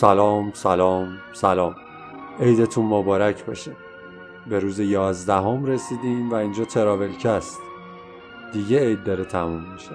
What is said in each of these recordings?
سلام سلام سلام. عیدتون مبارک باشه. به روز یازدهم رسیدیم و اینجا تراولکست دیگه عید داره تموم میشه.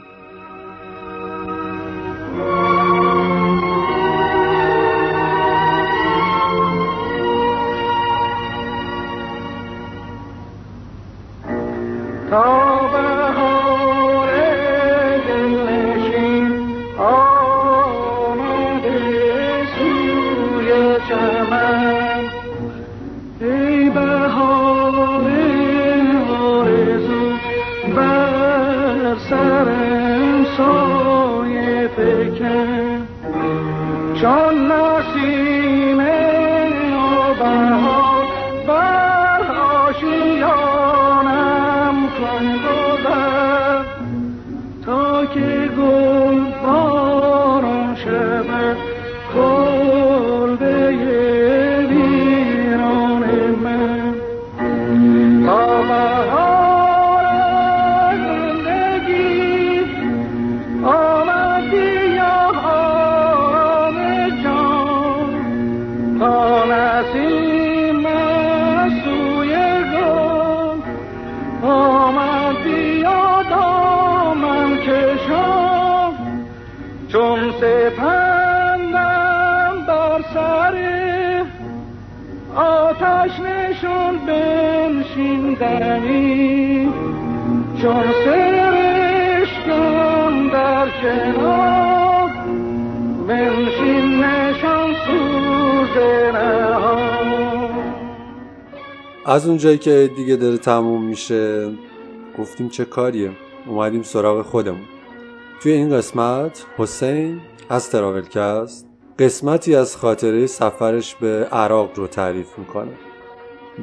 بر سرم سایه فکر. چون از اونجایی که دیگه داره تموم میشه گفتیم چه کاریه؟ اومدیم سراغ خودمون. توی این قسمت حسین از تراولکست قسمتی از خاطره سفرش به عراق رو تعریف می‌کنه.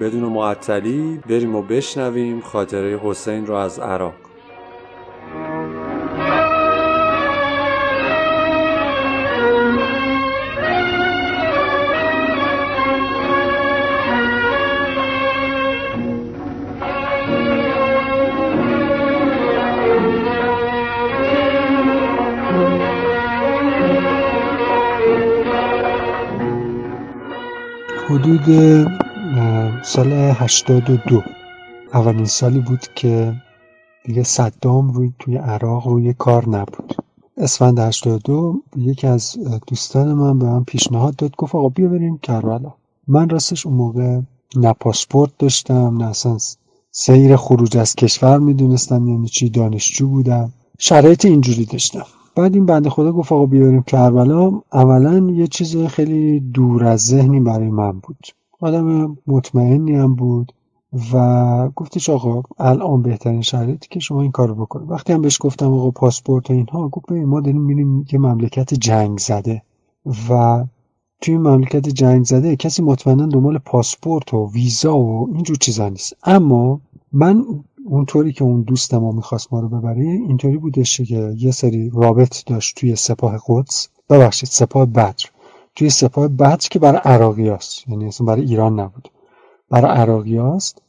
بدون معطلی بریم و بشنویم خاطره حسین رو از عراق. حدود سال 82 اولین سالی بود که دیگه صدام روی توی عراق روی کار نبود. اسفند 82 یکی از دوستان من به من پیشنهاد داد گفت آقا بیا بریم کربلا. من راستش اون موقع نه پاسپورت داشتم نه اصلا سیر خروج از کشور می‌دونستم یعنی چی دانشجو بودم. شرایط اینجوری داشتم. بعد این بنده خدا گفت آقا بیاریم کربلا. اولا یه چیز خیلی دور از ذهنی برای من بود. آدم مطمئنی هم بود و گفتش آقا الان بهترین شرایطی که شما این کارو بکنید وقتی هم بهش گفتم آقا پاسپورت و اینها گفت ما داریم میریم یه مملکت جنگ زده و توی مملکت جنگ زده کسی مطمئنا دنبال پاسپورت و ویزا و اینجور چیزا نیست. اما من اونطوری که اون دوست ما می‌خواست ما رو ببره اینطوری بودش که یه سری رابط داشت توی سپاه قدس. ببخشید سپاه بدر. توی سپاه بدر که برای عراقی هست یعنی اصلا برای ایران نبود. برای عراقی هست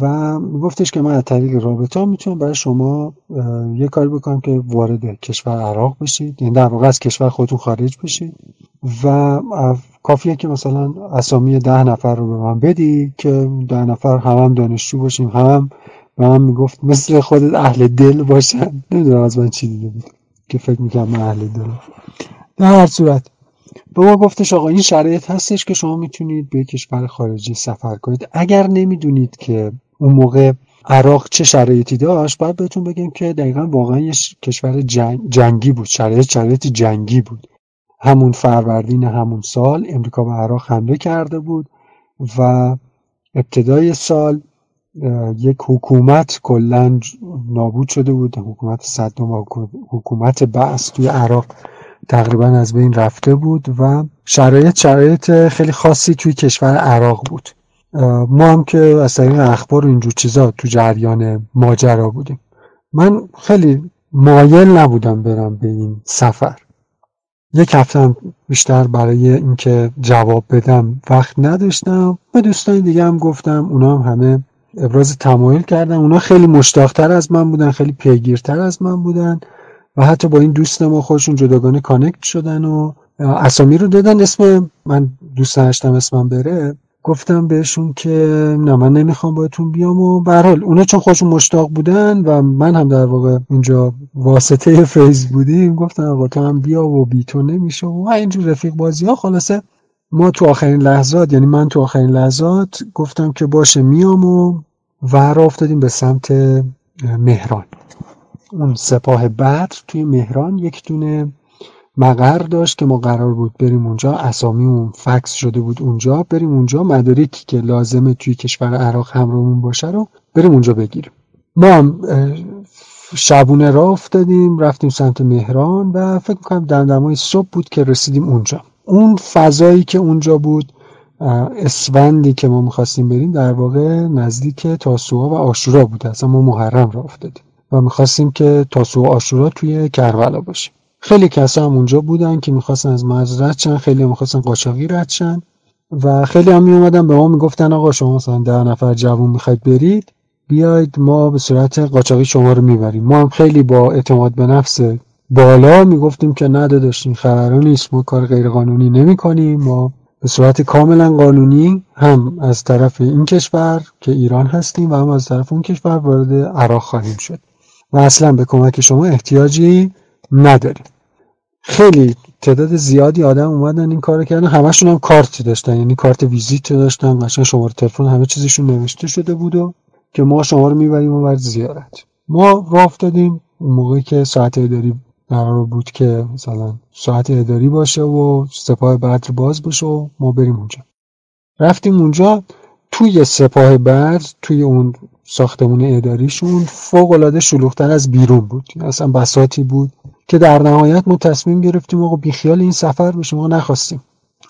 و گفتش که من از طریق رابطه می‌تونم برای شما یه کاری بکنم که وارد کشور عراق بشید. یعنی در واقع از کشور خودتون خارج بشید. و کافیه که مثلا اسامی ده نفر رو به من بدی که ده نفر هم, هم دانشجو باشیم هم, هم به من می‌گفت مثل خودت اهل دل باشن. نمی‌دونم از من چی دیده بود که فکر می‌کنم من اهل دل در هر صورت به ما گفتش آقا این شرایط هستش که شما می‌تونید به کشور خارجی سفر کنید. اگر نمی‌دونید که اون موقع عراق چه شرایطی داشت باید بهتون بگم که دقیقا واقعا یه کشور جنگی بود. شرایط شرایط جنگی بود. همون فروردین همون سال امریکا به عراق حمله کرده بود و ابتدای سال یک حکومت کلا نابود شده بود. حکومت صدام حکومت بعث توی عراق تقریبا از بین رفته بود و شرایط شرایط خیلی خاصی توی کشور عراق بود. ما هم که از طریق اخبار و اینجور چیزا تو جریان ماجرا بودیم. من خیلی مایل نبودم برم به این سفر. یک هفته بیشتر برای اینکه جواب بدم وقت نداشتم. به دوستان دیگه هم گفتم اونا هم همه ابراز تمایل کردن. اونا خیلی مشتاقتر از من بودن خیلی پیگیرتر از من بودن و حتی با این دوست ما خودشون جداگانه connect شدن و اسامی رو دادن. اسم من دوست داشتم اسمم بره. گفتم بهشون که نه من نمی‌خوام باهاتون بیام و به حال اونا چون خودشون مشتاق بودن و من هم در واقع اینجا واسطه فیض بودیم گفتن آقا تو هم بیا و بی تو نمیشه و اینجور رفیق بازی ها. خلاصه ما تو آخرین لحظات یعنی من تو آخرین لحظات گفتم که باشه میام و ور افتادیم به سمت مهران. اون سپاه بدر توی مهران یک دونه مقر داشت که ما قرار بود بریم اونجا. اسامی اون فکس شده بود اونجا. بریم اونجا مدارکی که لازمه توی کشور عراق همراهمون باشه رو بریم اونجا بگیریم. ما هم شبونه را افتادیم رفتیم سمت مهران و فکر می‌کنم دمدمای صبح بود که رسیدیم اونجا. اون فضایی که اونجا بود اسفندی که ما می‌خواستیم بریم در واقع نزدیک تاسوعا و آشورا بود. اصلا ما محرم را افتادیم و می‌خواستیم که تاسوعا آشورا توی کربلا باشیم. خیلی کسا هم اونجا بودن که می‌خواستن از مرز رد شن خیلی هم می‌خواستن قاچاقی رد شن و خیلی هم میومدن به ما می‌گفتن آقا شما مثلا ده نفر جوون می‌خواید برید بیاید ما به صورت قاچاقی شما رو می‌بریم. ما هم خیلی با اعتماد به نفس بالا می‌گفتیم که نه داشتیم نیست ما کار غیرقانونی نمی کنیم ما به صورت کاملا قانونی هم از طرف این کشور که ایران هستیم و هم از طرف اون کشور وارد عراق خواهیم شد. و اصلا به کمک شما احتیاجی نداریم. خیلی تعداد زیادی آدم اومدن این کارو کردن. همشون هم کارت داشتن. یعنی کارت ویزیت داشتن. قشنگ شماره تلفن همه چیزشون نوشته شده بود و که ما شما رو می‌بریم و زیارت. ما راه افتادیم. موقعی که ساعت اداری قرار بود که مثلا ساعت اداری باشه و سپاه بدر باز بشه و ما بریم اونجا. رفتیم اونجا توی سپاه بدر توی اون ساختمون اداریشون فوق العاده شلوغتر از بیرون بود. اصلا بساتی بود که در نهایت ما تصمیم گرفتیم آقا بیخیال این سفر بشیم ما نخواستیم.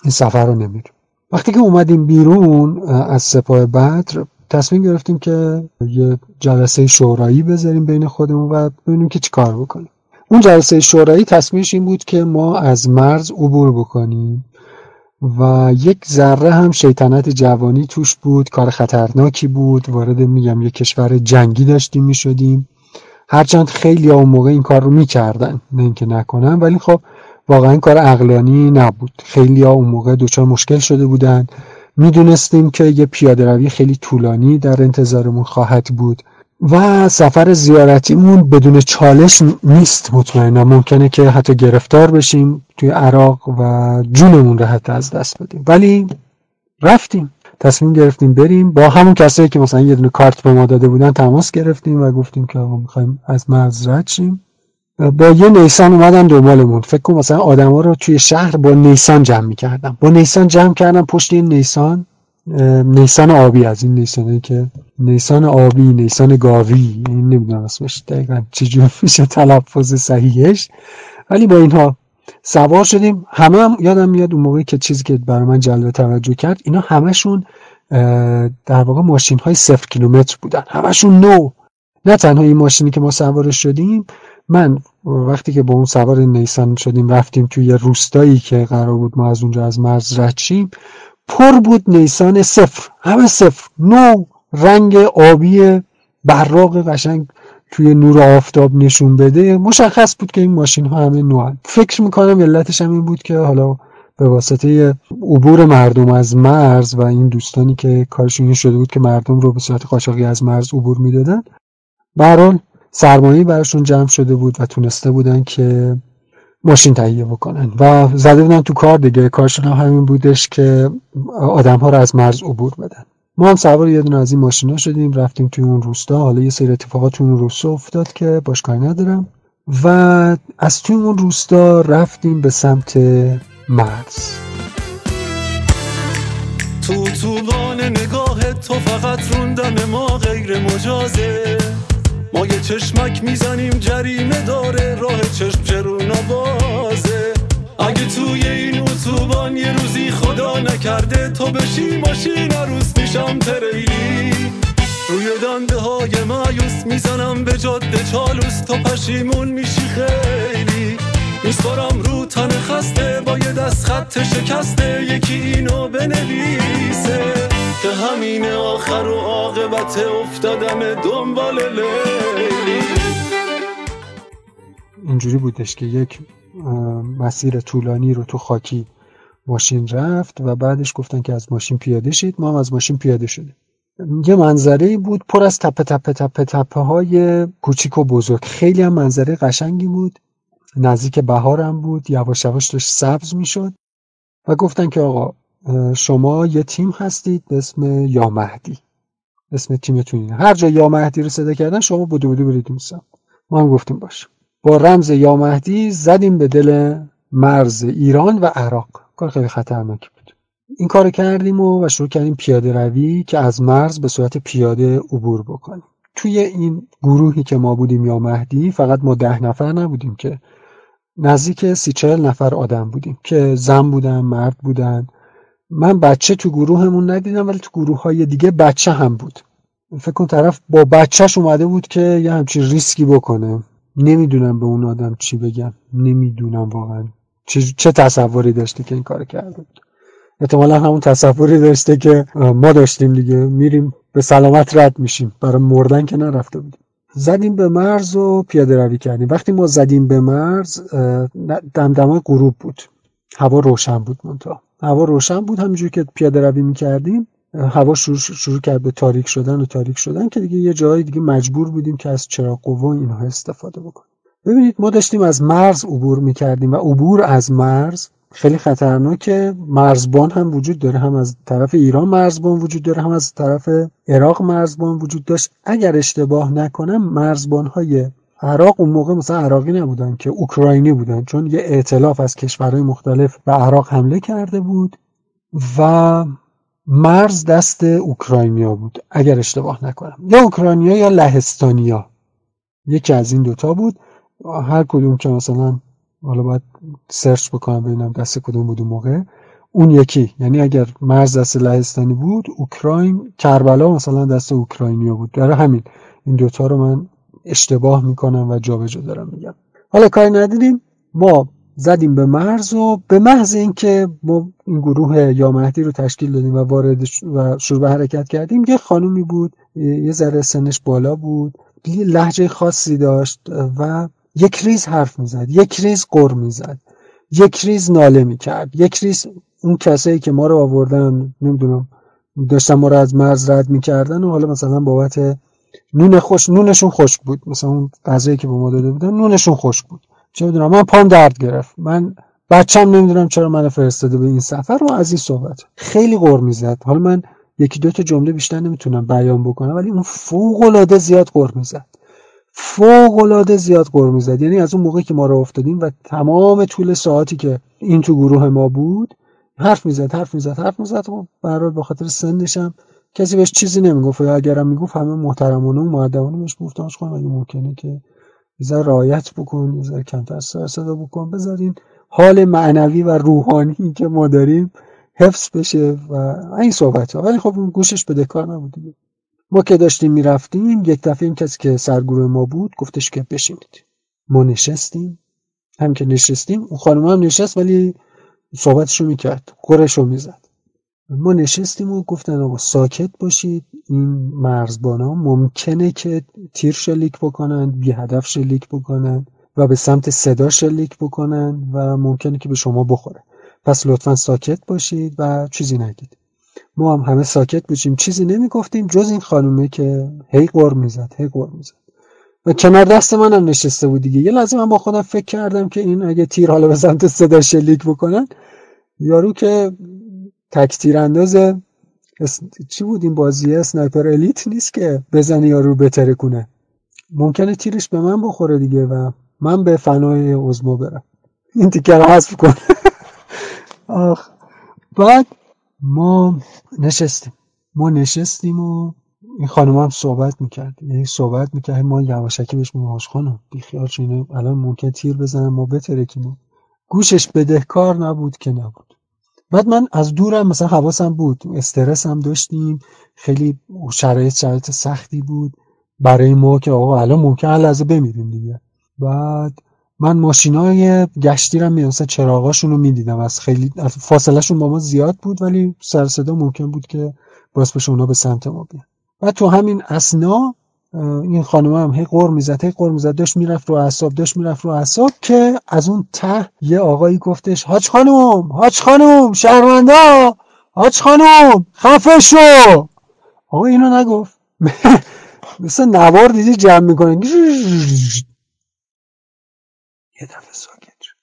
این سفر رو نمیریم. وقتی که اومدیم بیرون از سپاه بدر تصمیم گرفتیم که یه جلسه شورایی بذاریم بین خودمون و ببینیم که چیکار بکنیم. اون جلسه شورایی تصمیمش این بود که ما از مرز عبور بکنیم و یک ذره هم شیطنت جوانی توش بود کار خطرناکی بود وارد میگم یک کشور جنگی داشتیم می‌شدیم. هرچند خیلی اون موقع این کار رو می‌کردن نه اینکه نکنن ولی خب واقعا کار عقلانی نبود. خیلی ها اون موقع دچار مشکل شده بودن. می‌دونستیم که یه پیاده روی خیلی طولانی در انتظارمون خواهد بود. و سفر زیارتیمون بدون چالش نیست مطمئنا ممکنه که حتی گرفتار بشیم توی عراق و جونمون رو حتی از دست بدیم. ولی رفتیم تصمیم گرفتیم بریم. با همون کسایی که مثلا یه دونه کارت به ما داده بودن تماس گرفتیم و گفتیم که آقا می‌خوایم از مرز رد شیم. با یه نیسان اومدن دنبالمون. فکر کنم مثلا آدما رو توی شهر با نیسان جمع می‌کردم. با نیسان جمع کردم پشت این نیسان. نیسان آبی از این نیسانه که نیسان آبی نیسان گاوی این نمی‌دونم اسمش دقیقا چجور میشه تلفظ صحیحش. ولی با اینها سوار شدیم. همه هم یادم میاد اون موقعی که چیزی که برای من جلب توجه کرد اینا همشون در واقع ماشین های صفر کیلومتر بودن. همشون نو. نه تنها این ماشینی که ما سوارش شدیم من وقتی که با اون سوار نیسان شدیم رفتیم توی روستایی که قرار بود ما از اونجا از مرز رد پر بود نیسان صفر. همه صفر. نو رنگ آبی براق قشنگ توی نور آفتاب نشون بده. مشخص بود که این ماشین ها همه نو فکر می‌کنم علتش هم این بود که حالا به واسطه عبور مردم از مرز و این دوستانی که کارشون این شده بود که مردم رو به صورت قاچاقی از مرز عبور می‌دادن برحال سرمایه براشون جمع شده بود و تونسته بودن که ماشین تهیه بکنن. و زده بودن تو کار دیگه. کارشون هم همین بودش که آدم ها رو از مرز عبور بدن. ما هم سوار یه دونه از این ماشینا شدیم. رفتیم توی اون روستا. حالا یه سری اتفاقات توی اون روستا افتاد که باش کاری ندارم. و از توی اون روستا رفتیم به سمت مرز. تو طولان نگاه تو فقط روندم ما غیر مجازه. ما یه چشمک می‌زنیم جریمه داره. راه چشم جرون بازه اگه توی این اتوبان یه روزی خدا نکرده تو بشی ماشین روز میشم تریلی. روی دنده های مایوس می‌زنم به جاده چالوس تو پشیمون میشی خیلی. میسپارم رو تن خسته با یه دست خط شکسته یکی اینو بنویسه. که همین آخر و عاقبت افتادم دنبال لیلی. اینجوری بودش که یک مسیر طولانی رو تو خاکی ماشین رفت و بعدش گفتن که از ماشین پیاده شید. ما هم از ماشین پیاده شدیم. یه منظره بود پر از تپه تپه تپه تپه های کوچیک و بزرگ. خیلی هم منظره قشنگی بود. نزدیک بهارم بود. یواش یواش داشت سبز می‌شد. و گفتن که آقا شما یه تیم هستید به اسم یا مهدی اسم تیمتون هر جا یا مهدی رو صدا کردن شما بودو بودو برید اون ما هم گفتیم باش با رمز یا مهدی زدیم به دل مرز ایران و عراق. کار خیلی خطرناکی بود. این کار کردیم و, و شروع کردیم پیاده روی که از مرز به صورت پیاده عبور بکنیم. توی این گروهی که ما بودیم یا مهدی فقط ما ده نفر نبودیم که. نزدیک سی چهل نفر آدم بودیم که زن بودن مرد بودن. من بچه تو گروهمون ندیدم ولی تو گروه های دیگه بچه هم بود. فکر کن طرف با بچهش اومده بود که یه همچین ریسکی بکنه. نمی‌دونم به اون آدم چی بگم. نمی‌دونم واقعا. چه, چه تصوری داشته که این کار کرده بود. احتمالا همون تصوری داشته که ما داشتیم دیگه. میریم به سلامت رد میشیم. برای مردن که نرفته بودیم. زدیم به مرز و پیاده روی کردیم. وقتی ما زدیم به مرز دمدمای غروب بود. هوا روشن بود منتها. هوا روشن بود همینجور که پیاده روی می‌کردیم. هوا شروع, شروع کرد به تاریک شدن و تاریک شدن که دیگه یه جایی دیگه مجبور بودیم که از چراغ قوه اینها استفاده بکنیم. ببینید ما داشتیم از مرز عبور می‌کردیم و عبور از مرز خیلی خطرناکه. مرزبان هم وجود داره هم از طرف ایران مرزبان وجود داره هم از طرف عراق مرزبان وجود داشت. اگر اشتباه نکنم مرزبان های عراق اون موقع مثلا عراقی نبودن که اوکراینی بودن چون یه ائتلاف از کشورهای مختلف به عراق حمله کرده بود و مرز دست اوکراینیا بود اگر اشتباه نکنم. یا اوکراینیا یا لهستانیا. یکی از این دوتا بود. هر کدوم که مثلا حالا باید سرچ بکنم ببینم دست کدوم بود اون موقع. اون یکی. یعنی اگر مرز دست لهستانی بود اوکراین کربلا مثلا دست اوکراینیا بود. در همین. این دوتا رو من اشتباه می‌کنم و جابجا دارم میگم. حالا کاری ندیدیم ما زدیم به مرز و به محض اینکه ما این گروه یا مهدی رو تشکیل دادیم و وارد و شروع به حرکت کردیم یه خانومی بود یه ذره سنش بالا بود لحجه خاصی داشت و یک ریز حرف می‌زد یک ریز قر می‌زد یک ریز ناله می‌کرد یک ریز اون کسایی که ما رو آوردن نمی‌دونم داشتن ما رو از مرز رد می‌کردن و حالا مثلا بابت نون خوش نونشون خشک بود مثلا اون غذایی که به ما داده بودن نونشون خشک بود. چه می‌دونم من پام درد گرفت. من بچم نمی‌دونم چرا من فرستاده به این سفر و از این صحبت. خیلی قر می‌زد. حالا من یکی دو تا جمله بیشتر نمی‌تونم بیان بکنم ولی اون فوق العاده زیاد قر می‌زد. فوق العاده زیاد قر می‌زد. یعنی از اون موقعی که ما رو افتادیم و تمام طول ساعتی که این تو گروه ما بود حرف می‌زد حرف می‌زد حرف می‌زد و برای به خاطر سنشم کسی بهش چیزی نمی‌گفت. اگرم می‌گفت همه محترمانه و مؤدبانه بهش گفتنش کنم اگه ممکنه که بذار رعایت بکن بذار کمتر صدا بکن. بذارین حال معنوی و روحانی که ما داریم حفظ بشه و این صحبت ها ولی خب گوشش به دکار نبود دیگه. ما که داشتیم می‌رفتیم یک دفعه این کسی که سرگروه ما بود گفتش که بشینید. ما نشستیم. هم که نشستیم اون خانم هم نشست ولی صحبتشو می‌کرد قرشو می‌زد. ما نشستیم و گفتن آقا ساکت باشید این مرزبان ها ممکنه که تیر شلیک بکنن بی هدف شلیک بکنن و به سمت صدا شلیک بکنن و ممکنه که به شما بخوره. پس لطفا ساکت باشید و چیزی نگید. ما هم همه ساکت باشیم. چیزی نمی‌گفتیم جز این خانومه که هی قر می‌زد هی قر می‌زد. و کنار دست منم نشسته بود دیگه. یه لحظه من با خودم فکر کردم که این اگه تیر حالا به سمت صدا شلیک بکنن یارو که تک تیر اندازه چی بود این بازی؟ اسنایپر الیت نیست که بزنه یارو بتره کنه ممکنه تیرش به من بخوره دیگه و من به فنای عزما برم. این تیکه رو حذف کن. آخ. بعد ما نشستیم. ما نشستیم و این خانم هم صحبت می‌کرد. یعنی صحبت می‌کرد. ما یواشکی بهش میگم خانم بیخیال شو الان ممکن تیر بزنم ما بترکیم گوشش بدهکار نبود که نبود. بعد من از دورم مثلا حواسم بود استرس هم داشتیم خیلی شرایط شرایط سختی بود. برای ما که آقا الان ممکن لحظه بمیریم دیگه. بعد من ماشینای گشتی رو مثلا چراغاشون رو می‌دیدم از خیلی فاصله شون با ما زیاد بود ولی سر صدا ممکن بود که باعث بشه اونا به سمت ما بیان. و تو همین اسنا این خانم هم هی قر می‌زد هی قر می‌زد. داشت می‌رفت رو اعصاب داشت می‌رفت رو اعصاب که از اون ته یه آقایی گفتش حاج خانم حاج خانم شهروندا حاج خانم خفه شو. آقا اینو نگفت. مثل نوار دیدی جمع می‌کنه. یه دفعه ساکت شد.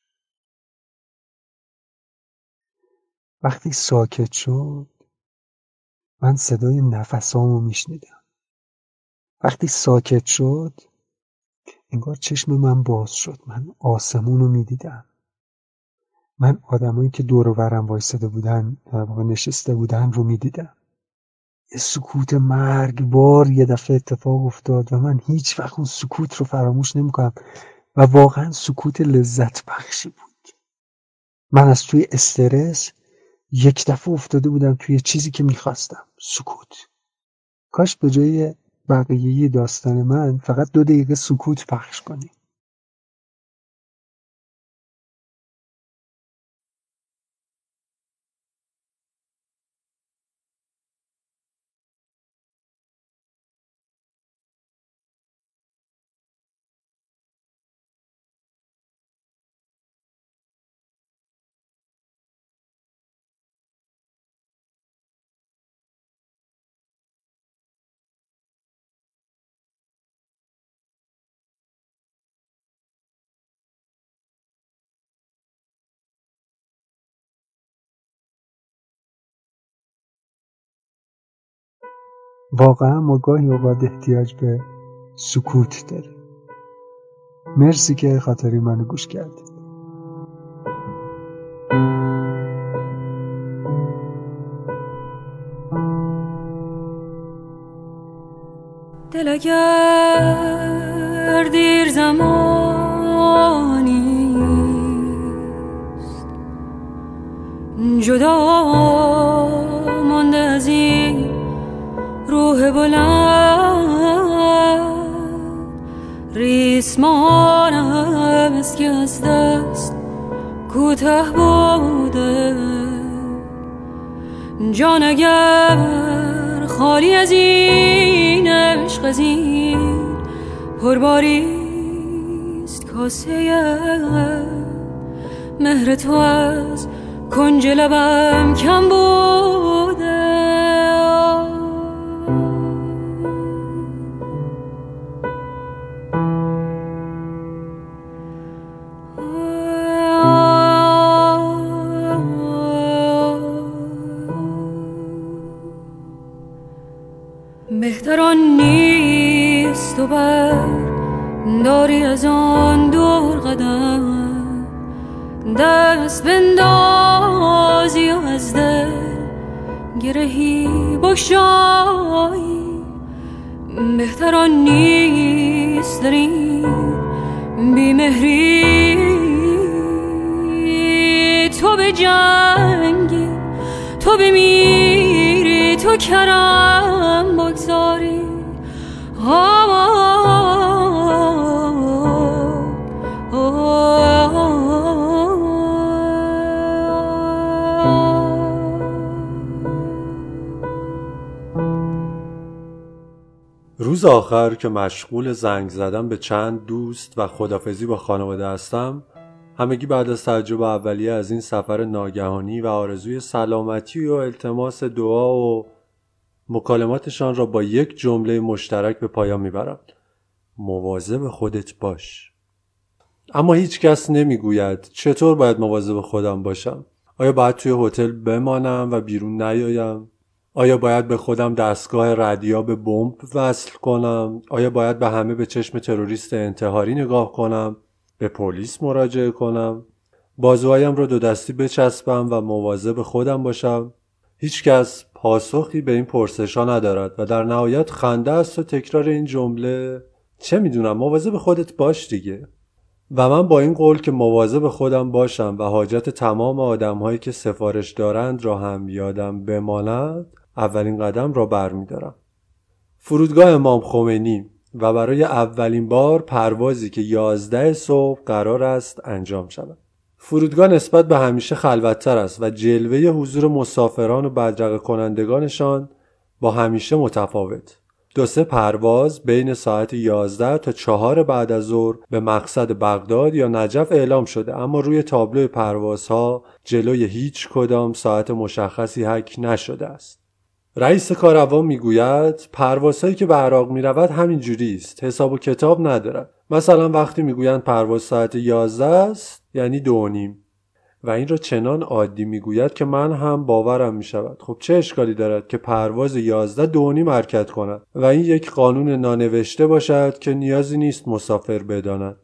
وقتی ساکت شد من صدای نفسامو میشنیدم. وقتی ساکت شد انگار چشم من باز شد. من آسمون رو می‌دیدم. من آدمایی که دور ورم وایستده بودن و نشسته بودن رو می‌دیدم. یه سکوت مرگبار یه دفعه اتفاق افتاد و من هیچ وقت اون سکوت رو فراموش نمی‌کنم. و واقعا سکوت لذت بخشی بود. من از توی استرس یک دفعه افتاده بودم توی چیزی که می‌خواستم. سکوت. کاش به جای بقیه داستان من فقط دو دقیقه سکوت پخش کنی واقعا ما گاهی اوقات احتیاج به سکوت داریم. مرسی که خاطری منو گوش کردید. دل اگر دیر زمانی جدا روح بلند ریسمانم از که از دست کوته بوده. جان اگر خالی از این عشق از این پرباریست کاسه مهر تو از کنج لبم کم بوده بهتر نیست بیمهری. تو به جنگی تو بمیری تو کرم بگذاری. روز آخر که مشغول زنگ زدن به چند دوست و خدافزی با خانواده هستم همگی بعد از تجربه اولیه از این سفر ناگهانی و آرزوی سلامتی و التماس دعا و مکالماتشان را با یک جمله مشترک به پایان می‌برند مواظب خودت باش. اما هیچ کس نمی‌گوید چطور باید مواظب خودم باشم؟ آیا باید توی هتل بمانم و بیرون نیایم؟ آیا باید به خودم دستگاه ردیا به بمب وصل کنم؟ آیا باید به همه به چشم تروریست انتحاری نگاه کنم؟ به پلیس مراجعه کنم؟ بازوهایم را دو دستی بچسبم و مواظب خودم باشم؟ هیچکس پاسخی به این پرسشا ندارد و در نهایت خنده است و تکرار این جمله چه می‌دونم مواظب خودت باش دیگه. و من با این قول که مواظب خودم باشم و حاجت تمام آدمهایی که سفارش دارند را هم یادم بماند اولین قدم را برمیدارم. فرودگاه امام خمینی و برای اولین بار پروازی که یازده صبح قرار است انجام شود. فرودگاه نسبت به همیشه خلوتتر است و جلوه حضور مسافران و بدرقه کنندگانشان با همیشه متفاوت. دو سه پرواز بین ساعت 11 تا 4 بعد از ظهر به مقصد بغداد یا نجف اعلام شده اما روی تابلو پروازها جلوی هیچ کدام ساعت مشخصی حک نشده است. رئیس کاروان می‌گوید پروازهایی که به عراق می‌رود همین جوری است. حساب و کتاب ندارد. مثلا وقتی می‌گویند پرواز ساعت 11 است یعنی دو نیم. و این را چنان عادی می‌گوید که من هم باورم می‌شود. خب چه اشکالی دارد که پرواز 11 دو نیم حرکت کند؟ و این یک قانون نانوشته باشد که نیازی نیست مسافر بداند.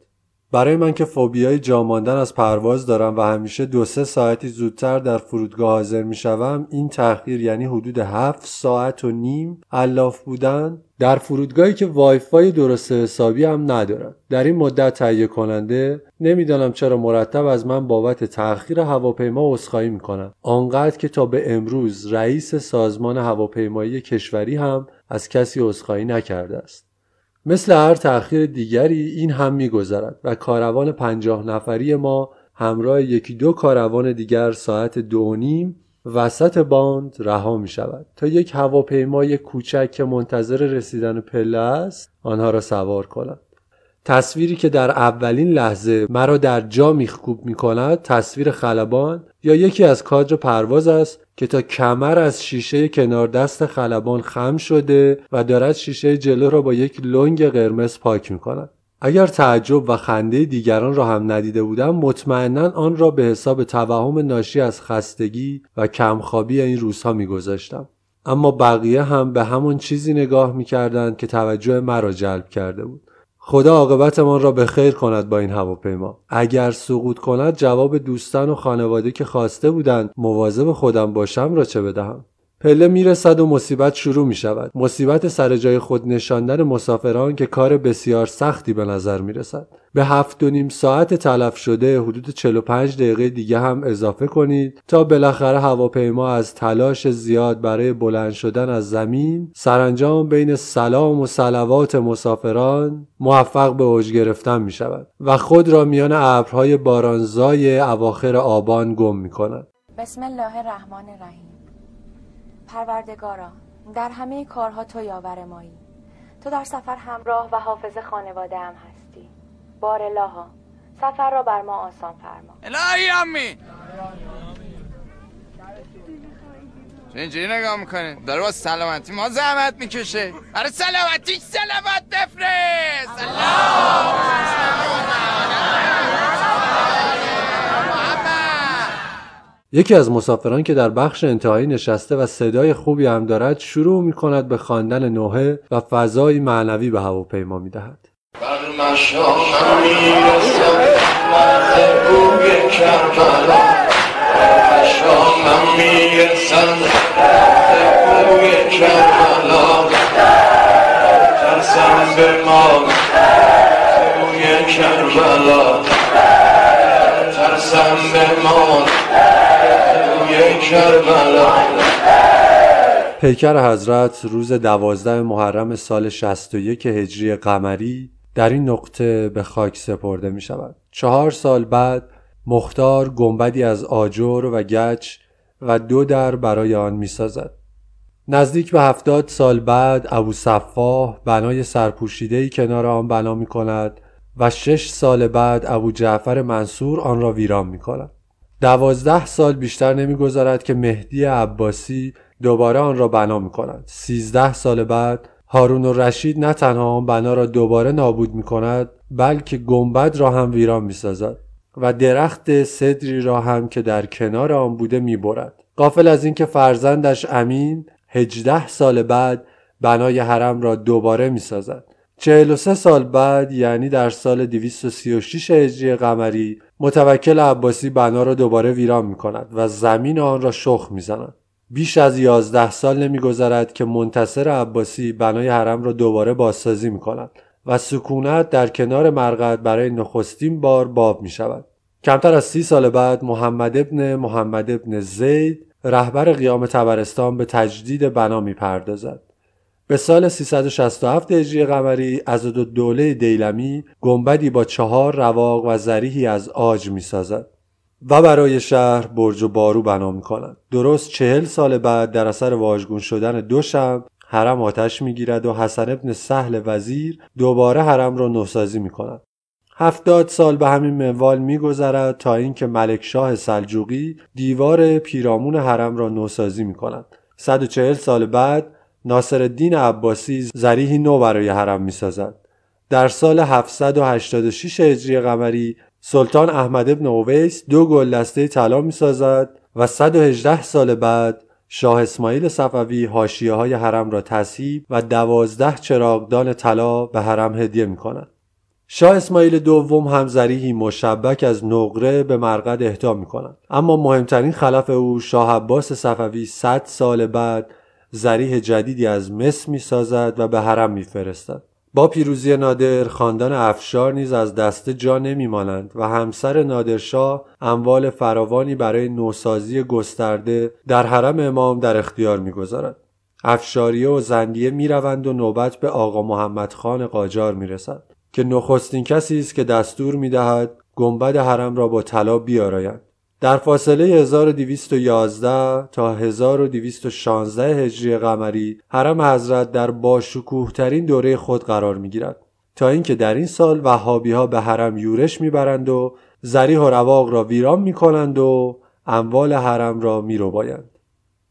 برای من که فوبیای جاماندن از پرواز دارم و همیشه دو سه ساعتی زودتر در فرودگاه حاضر می شوم این تأخیر یعنی حدود هفت ساعت و نیم علاف بودن در فرودگاهی که وایفای درست حسابی هم ندارد در این مدت تهیه کننده نمی‌دانم چرا مرتب از من بابت تأخیر هواپیما عذرخواهی می‌کنند آنقدر که تا به امروز رئیس سازمان هواپیمایی کشوری هم از کسی عذرخواهی نکرده است. مثل هر تأخیر دیگری این هم میگذرد و کاروان پنجاه نفری ما همراه یکی دو کاروان دیگر ساعت دو نیم وسط باند رها می شود تا یک هواپیمای کوچک که منتظر رسیدن پله است آنها را سوار کند تصویری که در اولین لحظه مرا در جا میخکوب می کند تصویر خلبان یا یکی از کادر پرواز است که تا کمر از شیشه کنار دست خلبان خم شده و دارد شیشه جلو را با یک لنگ قرمز پاک می کند. اگر تعجب و خنده دیگران را هم ندیده بودم مطمئنا آن را به حساب توهم ناشی از خستگی و کمخوابی این روزها میگذاشتم اما بقیه هم به همون چیزی نگاه می‌کردند که توجه مرا جلب کرده بود خدا عاقبتمان را به خیر کند با این هواپیما. اگر سقوط کند جواب دوستان و خانواده که خواسته بودند مواظب خودم باشم را چه بدهم؟ پله می‌رسد و مصیبت شروع می شود مصیبت سر جای خود نشاندن مسافران که کار بسیار سختی به نظر می رسد به هفت و نیم ساعت تلف شده حدود 45 دقیقه دیگه هم اضافه کنید تا بالاخره هواپیما از تلاش زیاد برای بلند شدن از زمین سرانجام بین سلام و سلوات مسافران موفق به اوج گرفتن می شود و خود را میان ابرهای بارانزای اواخر آبان گم می کند بسم الله الرحمن الرحیم. پروردگارا در همه کارها تو یاور مایی. تو در سفر همراه و حافظ خانواده هم هستی. بار الها سفر را بر ما آسان فرما. الهی امی! اینجوری نگاه می‌کنه داره با سلامتی ما زحمت می‌کشه. برای سلامتی سلامت بفرست! یکی از مسافران که در بخش انتهایی نشسته و صدای خوبی هم دارد شروع می کند به خواندن نوحه و فضایی معنوی به هواپیما می دهد. ترسم به پیکر حضرت روز دوازده محرم سال 61 هجری قمری در این نقطه به خاک سپرده می شود. چهار سال بعد مختار گنبدی از آجر و گچ و دو در برای آن می سازد. نزدیک به هفتاد سال بعد ابو صفاح بنای سرپوشیدهی کنار آن بنا می کند و شش سال بعد ابو جعفر منصور آن را ویران می کند. دوازده سال بیشتر نمی‌گذارد که مهدی عباسی دوباره آن را بنا می کند. سیزده سال بعد هارون و رشید نه تنها آن بنا را دوباره نابود می کند بلکه گنبد را هم ویران می سازد و درخت صدری را هم که در کنار آن بوده می برد. قافل از اینکه فرزندش امین هجده سال بعد بنای حرم را دوباره می سازد. 43 سال بعد یعنی در سال 236 هجری قمری متوکل عباسی بنا را دوباره ویران می کند و زمین آن را شخ می زند. بیش از یازده سال نمیگذرد که منتصر عباسی بنای حرم را دوباره بازسازی می کند و سکونت در کنار مرقد برای نخستین بار باب می شود. کمتر از سی سال بعد محمد ابن محمد ابن زید رهبر قیام تبرستان به تجدید بنا می پردازد. به سال 367 هجری قمری از دو دوله دیلمی گنبدی با چهار رواق و زریحی از آج می سازد و برای شهر برج و بارو بنا می کند. درست چهل سال بعد در اثر واژگون شدن دو شب حرم آتش می‌گیرد و حسن ابن سهل وزیر دوباره حرم را نوسازی می کند. هفتاد سال به همین منوال میگذرد تا اینکه ملک شاه سلجوقی دیوار پیرامون حرم را نوسازی می کند. 140 سال بعد ناصر الدین عباسی زریحی نو برای حرم می سازد. در سال 786 هجری قمری سلطان احمد ابن اویس دو گلدسته طلا می سازد و 118 سال بعد شاه اسماعیل صفوی حاشیه های حرم را تصیب و دوازده چراغدان طلا به حرم هدیه می کند. شاه اسماعیل دوم هم زریحی مشبک از نقره به مرقد اهدا می کند. اما مهمترین خلف او شاه عباس صفوی 100 سال بعد زریح جدیدی از مصر می سازد و به حرم می فرستد. با پیروزی نادر خاندان افشار نیز از دسته جا نمیمانند و همسر نادرشاه اموال فراوانی برای نوسازی گسترده در حرم امام در اختیار می‌گذارد افشاریه و زندیه می‌روند و نوبت به آقا محمد خان قاجار می‌رسد که نخستین کسی است که دستور می‌دهد گنبد حرم را با طلا بیارایند در فاصله 1211 تا 1216 هجری قمری حرم حضرت در باشکوهترین دوره خود قرار می گیرد تا اینکه در این سال وهابی ها به حرم یورش می‌برند و زریح و رواق را ویران می کنند و اموال حرم را می بایند.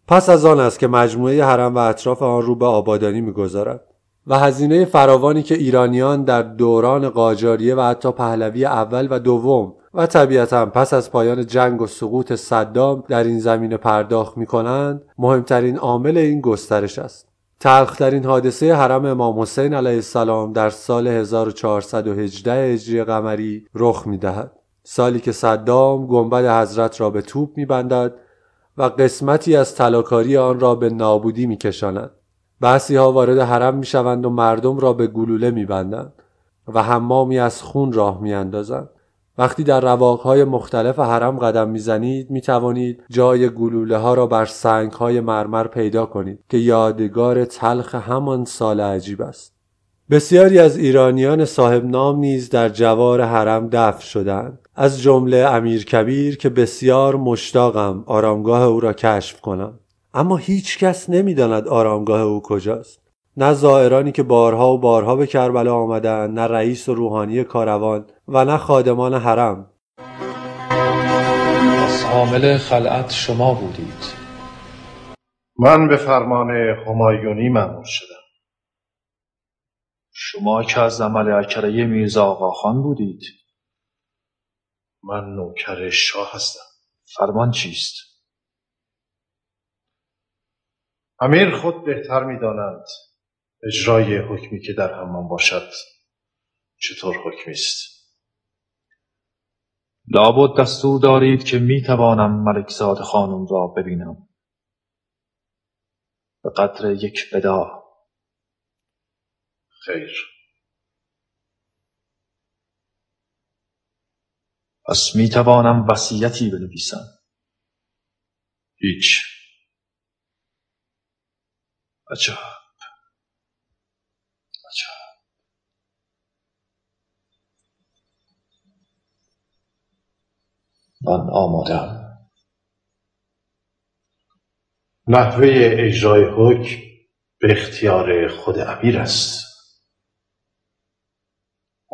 پس از آن است که مجموعه حرم و اطراف آن رو به آبادانی می‌گذارد و هزینه فراوانی که ایرانیان در دوران قاجاریه و حتی پهلوی اول و دوم و طبیعتا پس از پایان جنگ و سقوط صدام در این زمینه پرداخت می کنند مهمترین عامل این گسترش است تلخترین حادثه حرم امام حسین علیه السلام در سال 1418 هجری قمری رخ می دهد. سالی که صدام گنبد حضرت را به توپ می بندد و قسمتی از تلاکاری آن را به نابودی می کشاند. بعضی ها وارد حرم می شوند و مردم را به گلوله می بندند و حمامی از خون راه می اندازند. وقتی در رواقهای مختلف حرم قدم می‌زنید می توانید جای گلوله ها را بر سنگ های مرمر پیدا کنید که یادگار تلخ همان سال عجیب است. بسیاری از ایرانیان صاحب نام نیز در جوار حرم دفن شدند از جمله امیر کبیر که بسیار مشتاقم آرامگاه او را کشف کنم. اما هیچ کس نمی‌داند آرامگاه او کجاست. نه زائرانی که بارها و بارها به کربلا آمدند نه رئیس و روحانی کاروان و نه خادمان حرم. پس حامل خلعت شما بودید. من به فرمان همایونی مأمور شدم. شما که از عمل اکره میرزا آقاخان بودید. من نوکر شاه هستم. فرمان چیست؟ امیر خود بهتر می‌دانند اجرای حکمی که در همان باشد چطور حکمی است؟ لابد دستور دارید که می توانم ملکزاد خانم را ببینم. به قدر یک بدا. خیر. پس می توانم وصیتی بنویسم. هیچ. عجب من آمادم نحوه اجرای حکم به اختیار خود امیر است.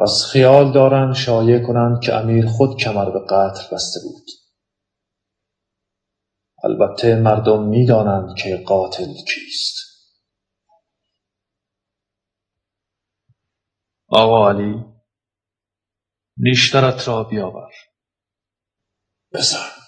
از خیال دارند شایع کنند که امیر خود کمر به قتل بسته بود. البته مردم می‌دانند که قاتل کیست. آقا علی نیشترت را بیاور. besser.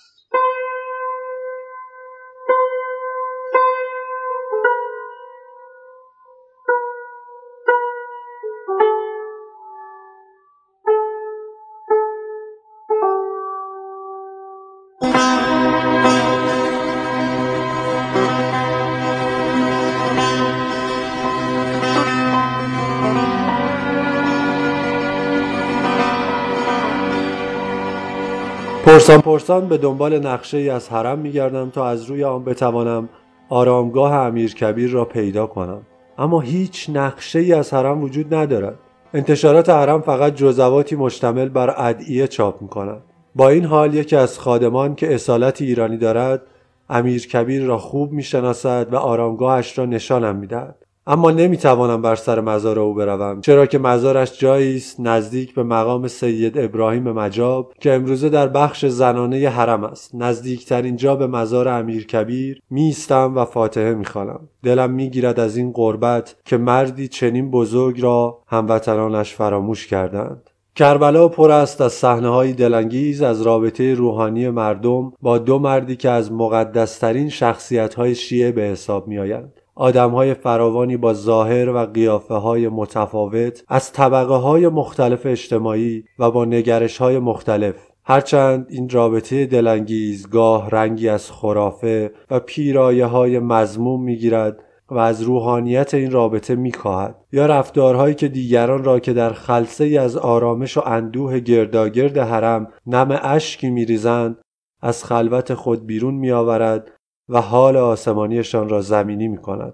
پرسان پرسان به دنبال نقشه ای از حرم میگردم تا از روی آن بتوانم آرامگاه امیر کبیر را پیدا کنم اما هیچ نقشه ای از حرم وجود ندارد انتشارات حرم فقط جزواتی مشتمل بر ادعیه چاپ می کند. با این حال یکی از خادمان که اصالت ایرانی دارد امیر کبیر را خوب می شناسد و آرامگاهش را نشانم می دهد. اما نمی‌توانم بر سر مزار او بروم چرا که مزارش جایی است نزدیک به مقام سید ابراهیم مجاب که امروزه در بخش زنانه حرم است. نزدیکترین جا به مزار امیر کبیر میستم و فاتحه می‌خوانم. دلم می‌گیرد از این قربت که مردی چنین بزرگ را هموطنانش فراموش کردند. کربلا پر است از صحنه های دلانگیز از رابطه روحانی مردم با دو مردی که از مقدسترین شخصیت های شیعه به حساب می آیند. آدم های فراوانی با ظاهر و قیافه های متفاوت از طبقه های مختلف اجتماعی و با نگرش های مختلف. هرچند این رابطه دلانگیز گاه رنگی از خرافه و پیرایه های مزموم می‌گیرد و از روحانیت این رابطه میکاهد. یا رفتارهایی که دیگران را که در خلصه ای از آرامش و اندوه گرداگرد حرم نم اشکی میریزند از خلوت خود بیرون میآورد و حال آسمانیشان را زمینی می کند.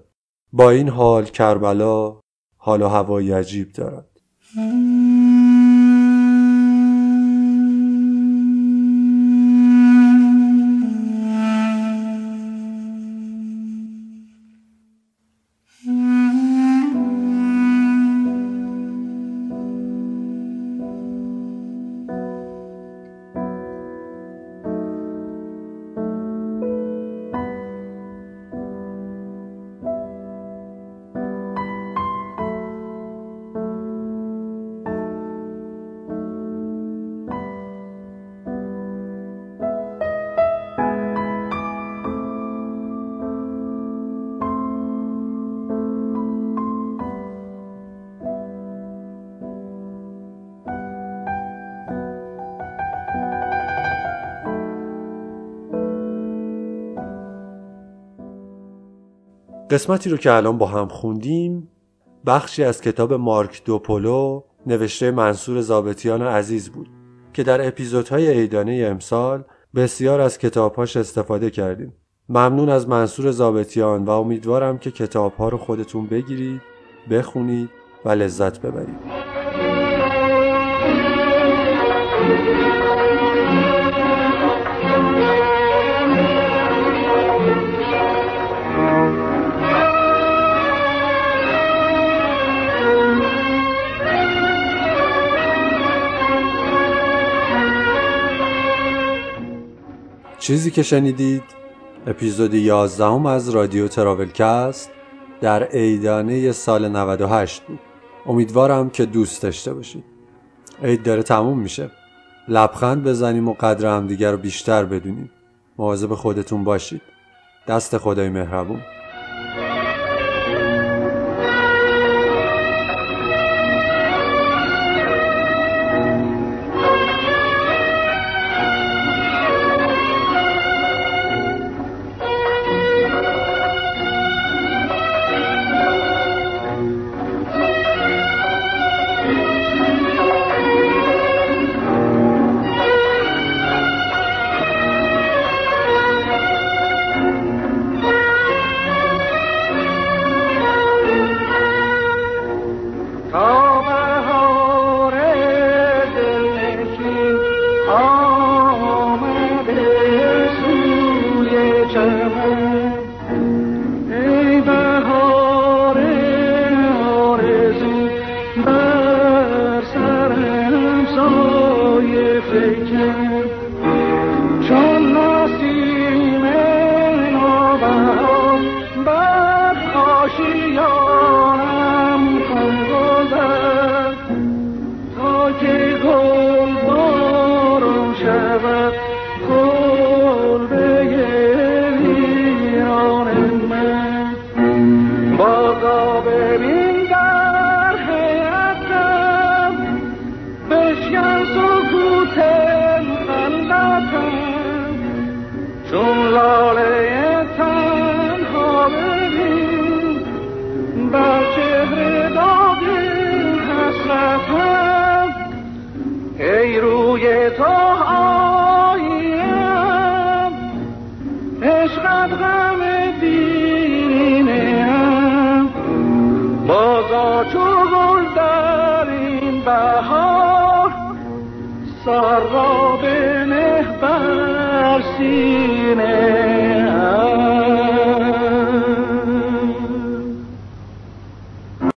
با این حال کربلا حال و هوایی عجیب دارد. قسمتی رو که الان با هم خوندیم بخشی از کتاب مارک دوپولو نوشته منصور زابطیان عزیز بود که در اپیزودهای ایدانه امسال بسیار از کتابهاش استفاده کردیم. ممنون از منصور زابطیان و امیدوارم که کتابها رو خودتون بگیرید بخونید و لذت ببرید. چیزی که شنیدید اپیزود 11 از رادیو تراولکست در عیدانه سال 98 بود امیدوارم که دوست داشته باشید. عید داره تموم میشه. لبخند بزنیم و قدر همدیگر رو بیشتر بدونیم. مواظب خودتون باشید. دست خدای مهربون. سر را سر را به مهبر سینه.